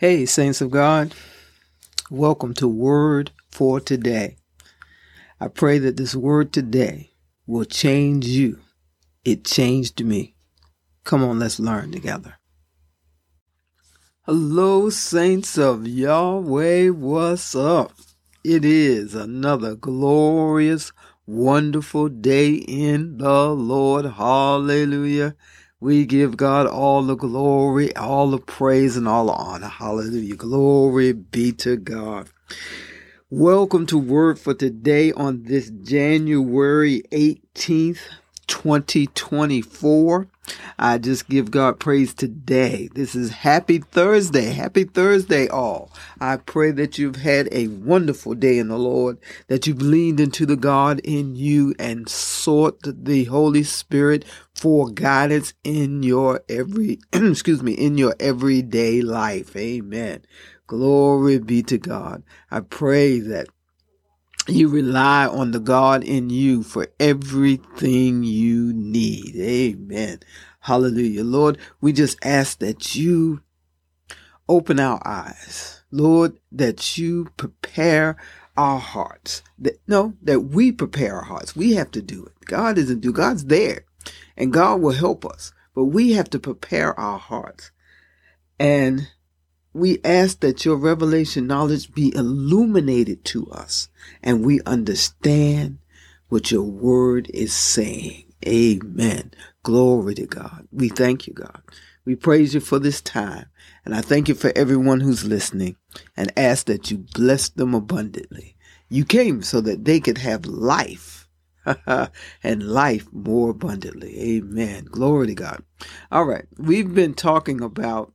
Hey, Saints of God, welcome to Word for Today. I pray that this word today will change you. It changed me. Come on, let's learn together. Hello, Saints of Yahweh, what's up? It is another glorious, wonderful day in the Lord. Hallelujah. We give God all the glory, all the praise, and all the honor. Hallelujah. Glory be to God. Welcome to Word for Today on this January 18th, 2024. I just give God praise today. This is Happy Thursday. Happy Thursday, all. I pray that you've had a wonderful day in the Lord, that you've leaned into the God in you and sought the Holy Spirit for guidance in your every, excuse me, in your everyday life. Amen. Glory be to God. I pray that you rely on the God in you for everything you need. Amen. Hallelujah. Lord, we just ask that you open our eyes. Lord, that you prepare our hearts. That, no, that we prepare our hearts. We have to do it. God isn't do. God's there and God will help us, but we have to prepare our hearts. And we ask that your revelation knowledge be illuminated to us and we understand what your word is saying. Amen. Glory to God. We thank you, God. We praise you for this time. And I thank you for everyone who's listening and ask that you bless them abundantly. You came so that they could have life and life more abundantly. Amen. Glory to God. All right. We've been talking about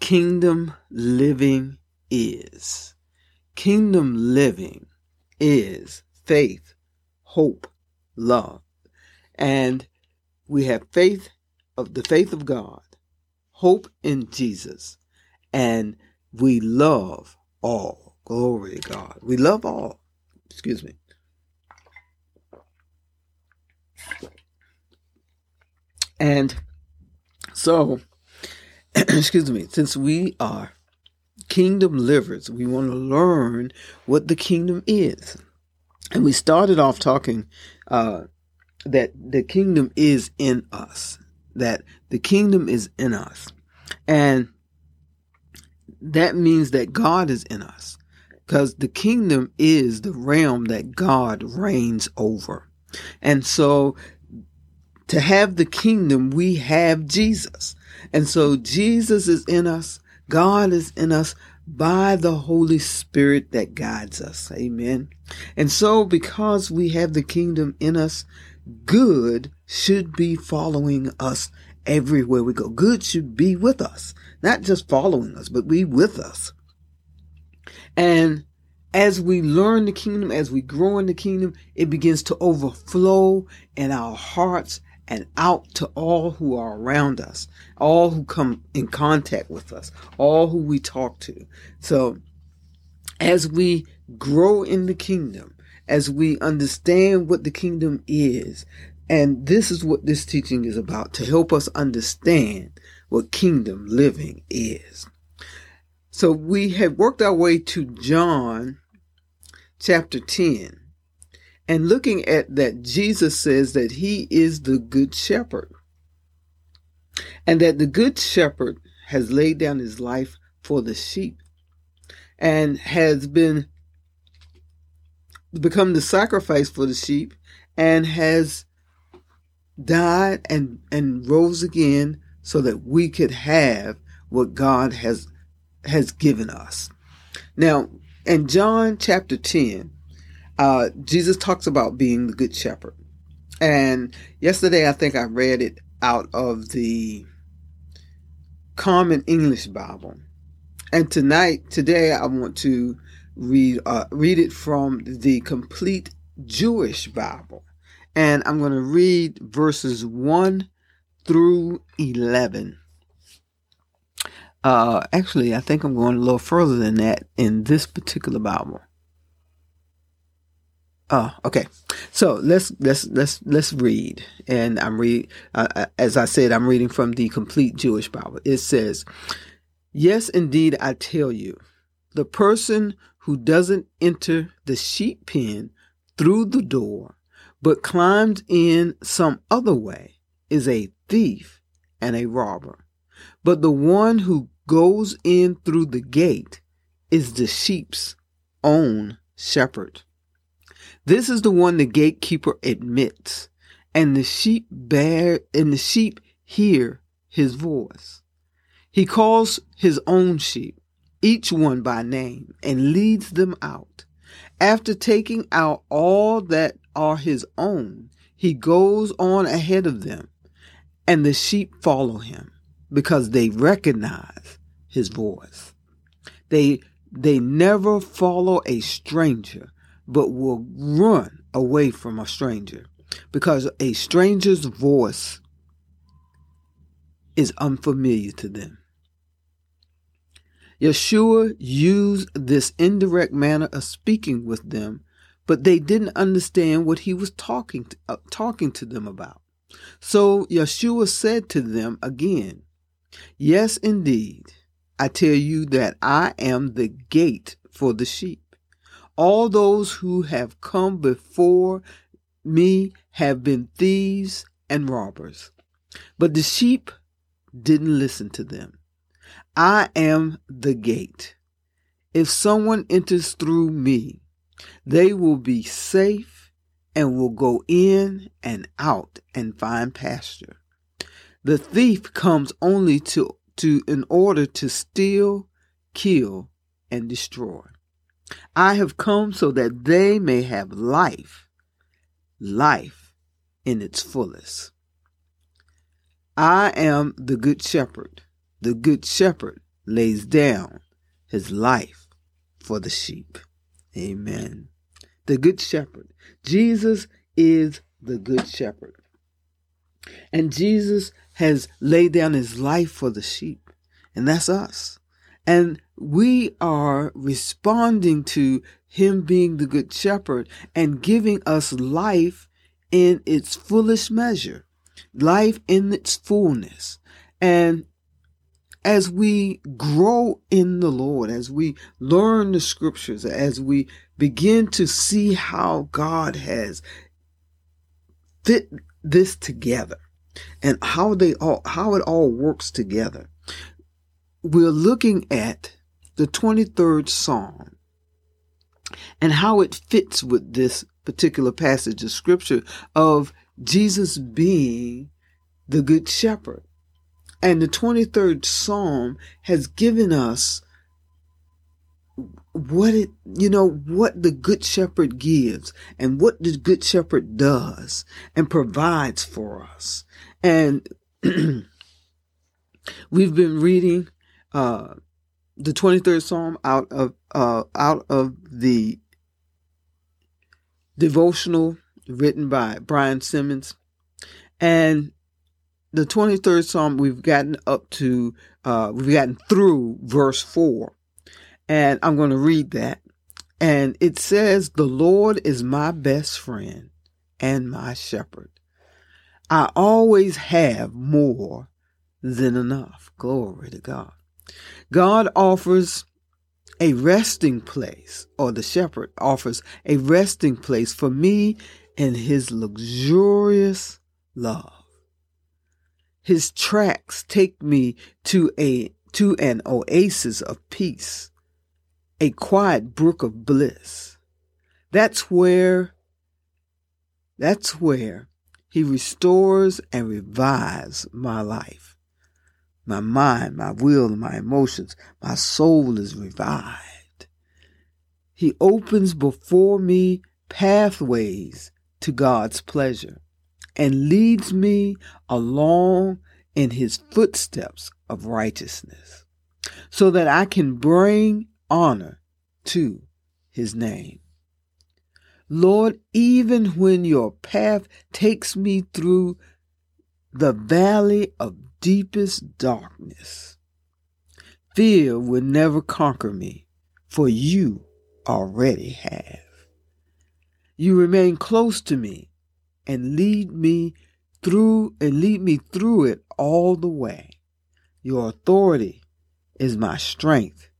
kingdom living is. Kingdom living is faith, hope, love. And we have faith of the faith of God, hope in Jesus, and we love all. Glory to God. We love all. Excuse me. And so excuse me, since we are kingdom livers, we want to learn what the kingdom is. And we started off talking uh, that the kingdom is in us, that the kingdom is in us. And that means that God is in us because the kingdom is the realm that God reigns over. And so to have the kingdom, we have Jesus. And so Jesus is in us. God is in us by the Holy Spirit that guides us. Amen. And so because we have the kingdom in us, good should be following us everywhere we go. Good should be with us, not just following us, but be with us. And as we learn the kingdom, as we grow in the kingdom, it begins to overflow in our hearts and out to all who are around us, all who come in contact with us, all who we talk to. So as we grow in the kingdom, as we understand what the kingdom is, and this is what this teaching is about to help us understand what kingdom living is. So we have worked our way to John chapter 10 and looking at that, Jesus says that he is the good shepherd. And that the good shepherd has laid down his life for the sheep and has been become the sacrifice for the sheep and has died and, and rose again so that we could have what God has has given us. Now, in John chapter 10, uh, Jesus talks about being the good shepherd. And yesterday, I think I read it out of the Common English Bible. And tonight, today, I want to read uh, read it from the Complete Jewish Bible. And I'm going to read verses 1 through 11. Uh, actually, I think I'm going a little further than that in this particular Bible. Oh, okay. So let's let's let's let's read, and I'm read uh, uh, as I said, I'm reading from the complete Jewish Bible. It says, Yes, indeed, I tell you, the person who doesn't enter the sheep pen through the door, but climbs in some other way, is a thief and a robber. But the one who goes in through the gate is the sheep's own shepherd. This is the one the gatekeeper admits, and the sheep bear and the sheep hear his voice. He calls his own sheep, each one by name, and leads them out. After taking out all that are his own, he goes on ahead of them, and the sheep follow him because they recognize his voice. They they never follow a stranger, but will run away from a stranger because a stranger's voice is unfamiliar to them. Yeshua used this indirect manner of speaking with them, but they didn't understand what he was talking to, uh, talking to them about. So Yeshua said to them again, Yes, indeed, I tell you that I am the gate for the sheep. All those who have come before me have been thieves and robbers, but the sheep didn't listen to them. I am the gate. If someone enters through me, they will be safe and will go in and out and find pasture. The thief comes only to, to in order to steal, kill, and destroy. I have come so that they may have life, life in its fullest. I am the good shepherd. The good shepherd lays down his life for the sheep. Amen. The good shepherd. Jesus is the good shepherd. And Jesus has laid down his life for the sheep. And that's us. And we are responding to him being the good shepherd and giving us life in its fullest measure, life in its fullness. And as we grow in the Lord, as we learn the scriptures, as we begin to see how God has fit this together and how they all, how it all works together, we're looking at the 23rd Psalm and how it fits with this particular passage of scripture of Jesus being the good shepherd. And the 23rd Psalm has given us what it, you know, what the Good Shepherd gives and what the Good Shepherd does and provides for us. And we've been reading uh, the 23rd Psalm out of uh, out of the devotional written by Brian Simmons, and the 23rd Psalm we've gotten up to uh, we've gotten through verse four, and I'm going to read that, and it says, "The Lord is my best friend and my shepherd. I always have more than enough." Glory to God. God offers a resting place, or the shepherd offers a resting place for me in his luxurious love. His tracks take me to a to an oasis of peace, a quiet brook of bliss. That's where that's where he restores and revives my life my mind, my will, my emotions. My soul is revived. He opens before me pathways to God's pleasure and leads me along in his footsteps of righteousness so that I can bring honor to his name. Lord, even when your path takes me through the valley of deepest darkness. Fear will never conquer me, for you already have. You remain close to me and lead me through and lead me through it all the way. Your authority is my strength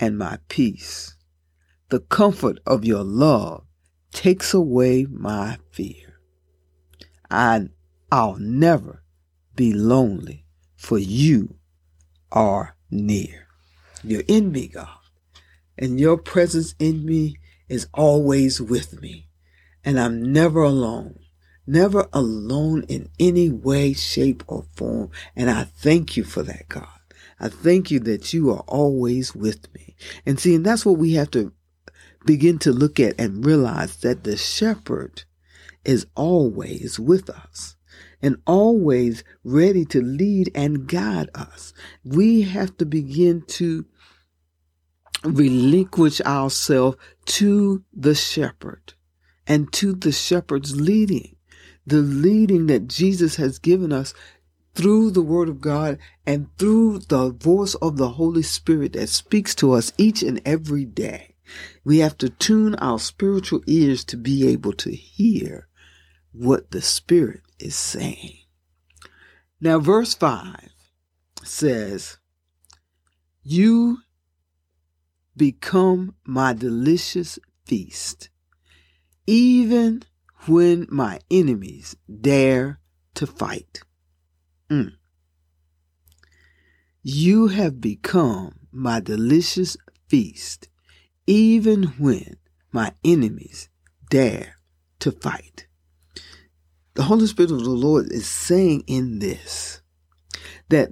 and my peace. The comfort of your love takes away my fear. I, I'll never be lonely, for you are near. You're in me, God, and your presence in me is always with me, and I'm never alone. Never alone in any way, shape, or form. And I thank you for that, God. I thank you that you are always with me. And see, and that's what we have to begin to look at and realize that the shepherd is always with us and always ready to lead and guide us. We have to begin to relinquish ourselves to the shepherd and to the shepherd's leading, the leading that Jesus has given us through the Word of God and through the voice of the Holy Spirit that speaks to us each and every day. We have to tune our spiritual ears to be able to hear what the Spirit is saying. Now, verse 5 says, You become my delicious feast, even when my enemies dare to fight. Mm. You have become my delicious feast, even when my enemies dare to fight. The Holy Spirit of the Lord is saying in this that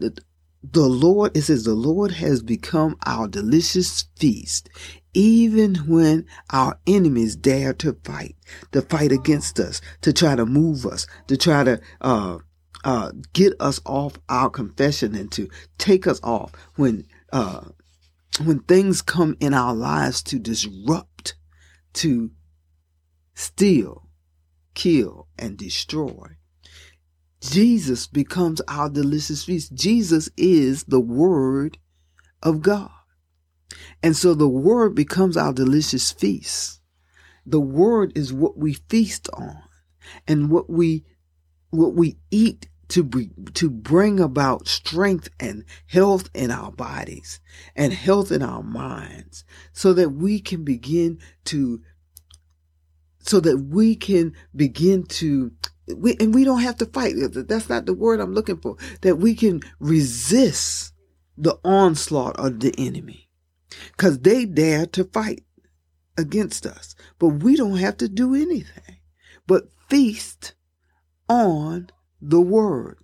the Lord, it says, the Lord has become our delicious feast, even when our enemies dare to fight, to fight against us, to try to move us, to try to uh, uh, get us off our confession and to take us off when uh, when things come in our lives to disrupt, to steal, kill, and destroy. Jesus becomes our delicious feast. Jesus is the Word of God. And so the Word becomes our delicious feast. The Word is what we feast on and what we what we eat to be, to bring about strength and health in our bodies and health in our minds so that we can begin to so that we can begin to we, and we don't have to fight. That's not the word i'm looking for. That we can resist the onslaught of the enemy. Because they dare to fight against us. But we don't have to do anything but feast on the word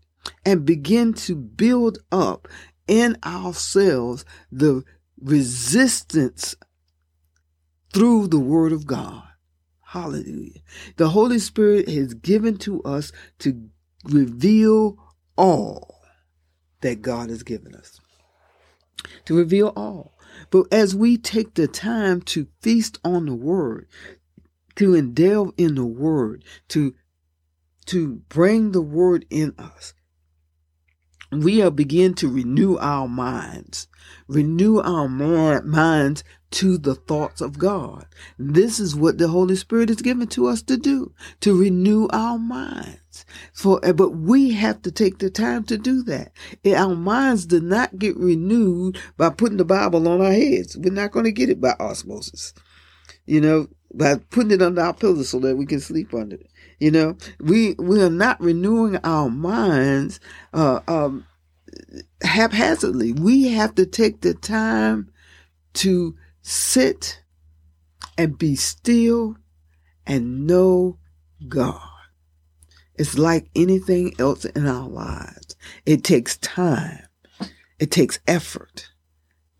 and begin to build up in ourselves the resistance through the word of God. Hallelujah. The Holy Spirit is given to us to reveal all that God has given us. To reveal all. But as we take the time to feast on the word, to delve in the word, to to bring the word in us, we are begin to renew our minds, renew our minds to the thoughts of God. This is what the Holy Spirit is given to us to do, to renew our minds. For, but we have to take the time to do that. Our minds do not get renewed by putting the Bible on our heads. We're not going to get it by osmosis. You know, by putting it under our pillow so that we can sleep under it. You know, we we are not renewing our minds uh, um, haphazardly. We have to take the time to sit and be still and know God. It's like anything else in our lives. It takes time. It takes effort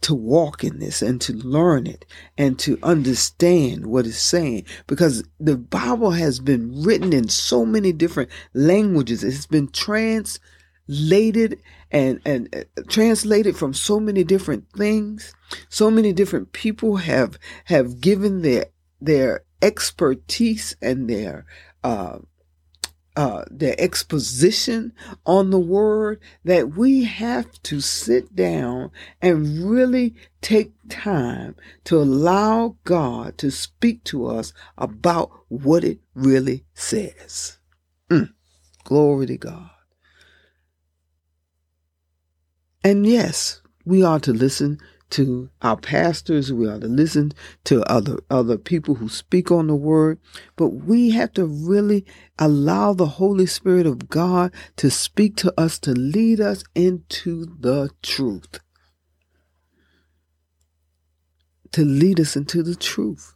to walk in this and to learn it and to understand what it's saying because the Bible has been written in so many different languages. It's been translated and, and uh, translated from so many different things. So many different people have, have given their, their expertise and their, uh, uh, their exposition on the word that we have to sit down and really take time to allow God to speak to us about what it really says. Mm, glory to God. And yes, We are to listen to our pastors. We are to listen to other, other people who speak on the word. But we have to really allow the Holy Spirit of God to speak to us, to lead us into the truth. To lead us into the truth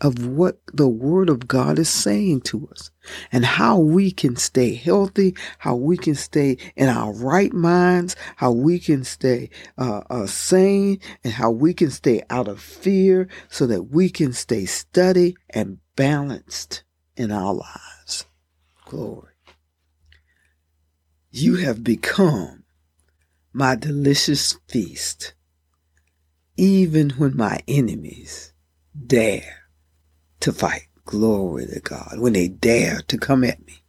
of what the Word of God is saying to us and how we can stay healthy, how we can stay in our right minds, how we can stay uh, uh, sane, and how we can stay out of fear so that we can stay steady and balanced in our lives. Glory. You have become my delicious feast, even when my enemies dare to fight. Glory to God. When they dare to come at me,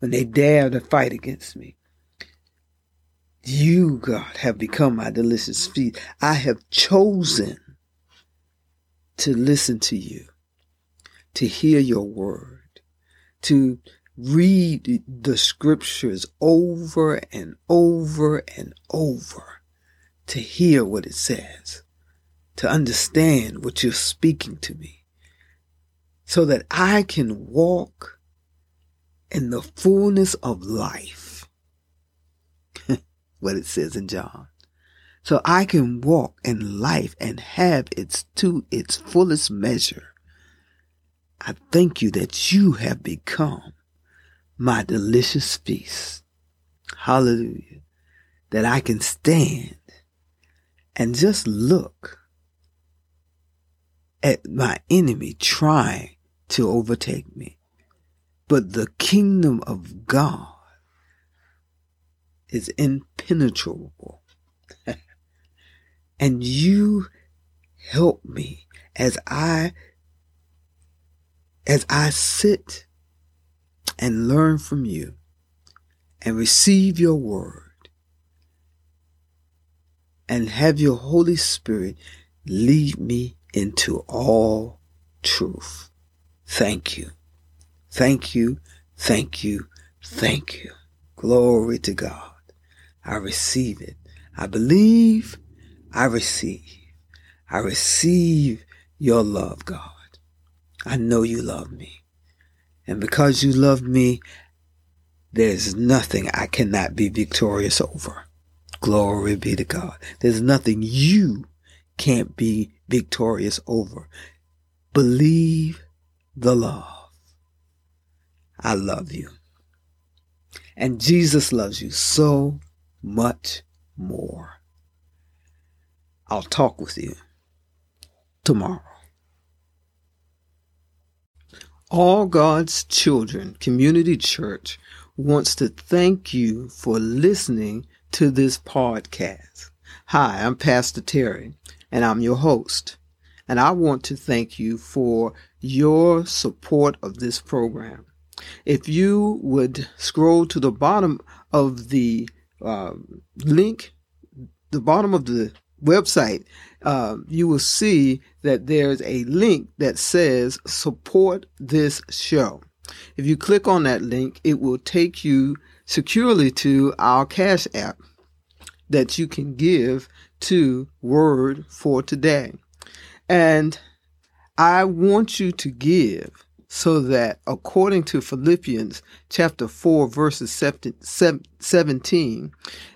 when they dare to fight against me. You, God, have become my delicious feast. I have chosen to listen to you, to hear your word, to read the scriptures over and over and over, to hear what it says, to understand what you're speaking to me so that I can walk in the fullness of life. what it says in John. So I can walk in life and have its to its fullest measure. I thank you that you have become my delicious feast. Hallelujah. That I can stand and just look at my enemy trying to overtake me. But the kingdom of God is impenetrable. and you help me as I as I sit and learn from you and receive your word and have your Holy Spirit lead me into all truth. Thank you. Thank you. Thank you. Thank you. Glory to God. I receive it. I believe. I receive. I receive your love, God. I know you love me. And because you love me, there's nothing I cannot be victorious over. Glory be to God. There's nothing you can't be victorious over. Believe the love. I love you. And Jesus loves you so much more. I'll talk with you tomorrow. All God's Children Community Church wants to thank you for listening to this podcast. Hi, I'm Pastor Terry, and I'm your host. And I want to thank you for your support of this program. If you would scroll to the bottom of the uh, link, the bottom of the website, uh, you will see that there's a link that says support this show. If you click on that link, it will take you securely to our Cash App that you can give to Word for Today. And I want you to give so that according to Philippians chapter 4 verses 17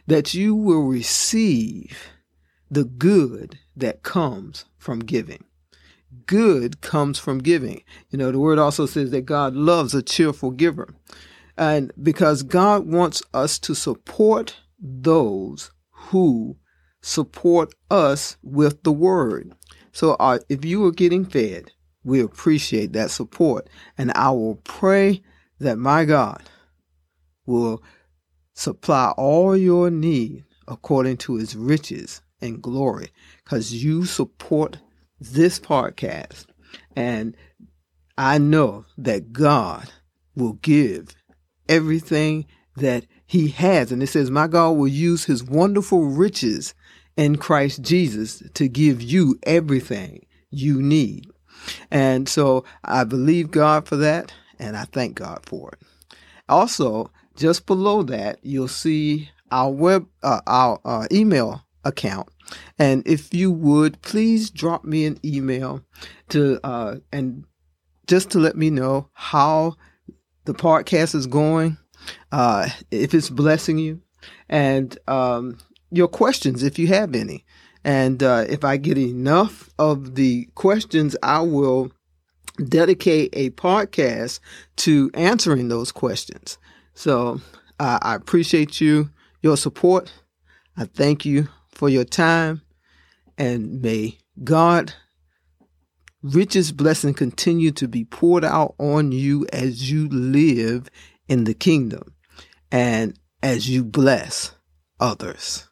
that you will receive the good that comes from giving. Good comes from giving. You know, the word also says that God loves a cheerful giver. And because God wants us to support those who support us with the word. So uh, if you are getting fed, we appreciate that support. And I will pray that my God will supply all your need according to his riches and glory because you support this podcast. And I know that God will give everything that he has. And it says, My God will use his wonderful riches in Christ Jesus to give you everything you need. And so I believe God for that, and I thank God for it. Also, just below that, you'll see our web, uh, our uh, email account. And if you would, please drop me an email to uh, and just to let me know how the podcast is going, uh, if it's blessing you, and um, your questions if you have any. And uh, if I get enough of the questions, I will dedicate a podcast to answering those questions. So uh, I appreciate you, your support. I thank you for your time, and may God richest blessing continue to be poured out on you as you live in the kingdom and as you bless others.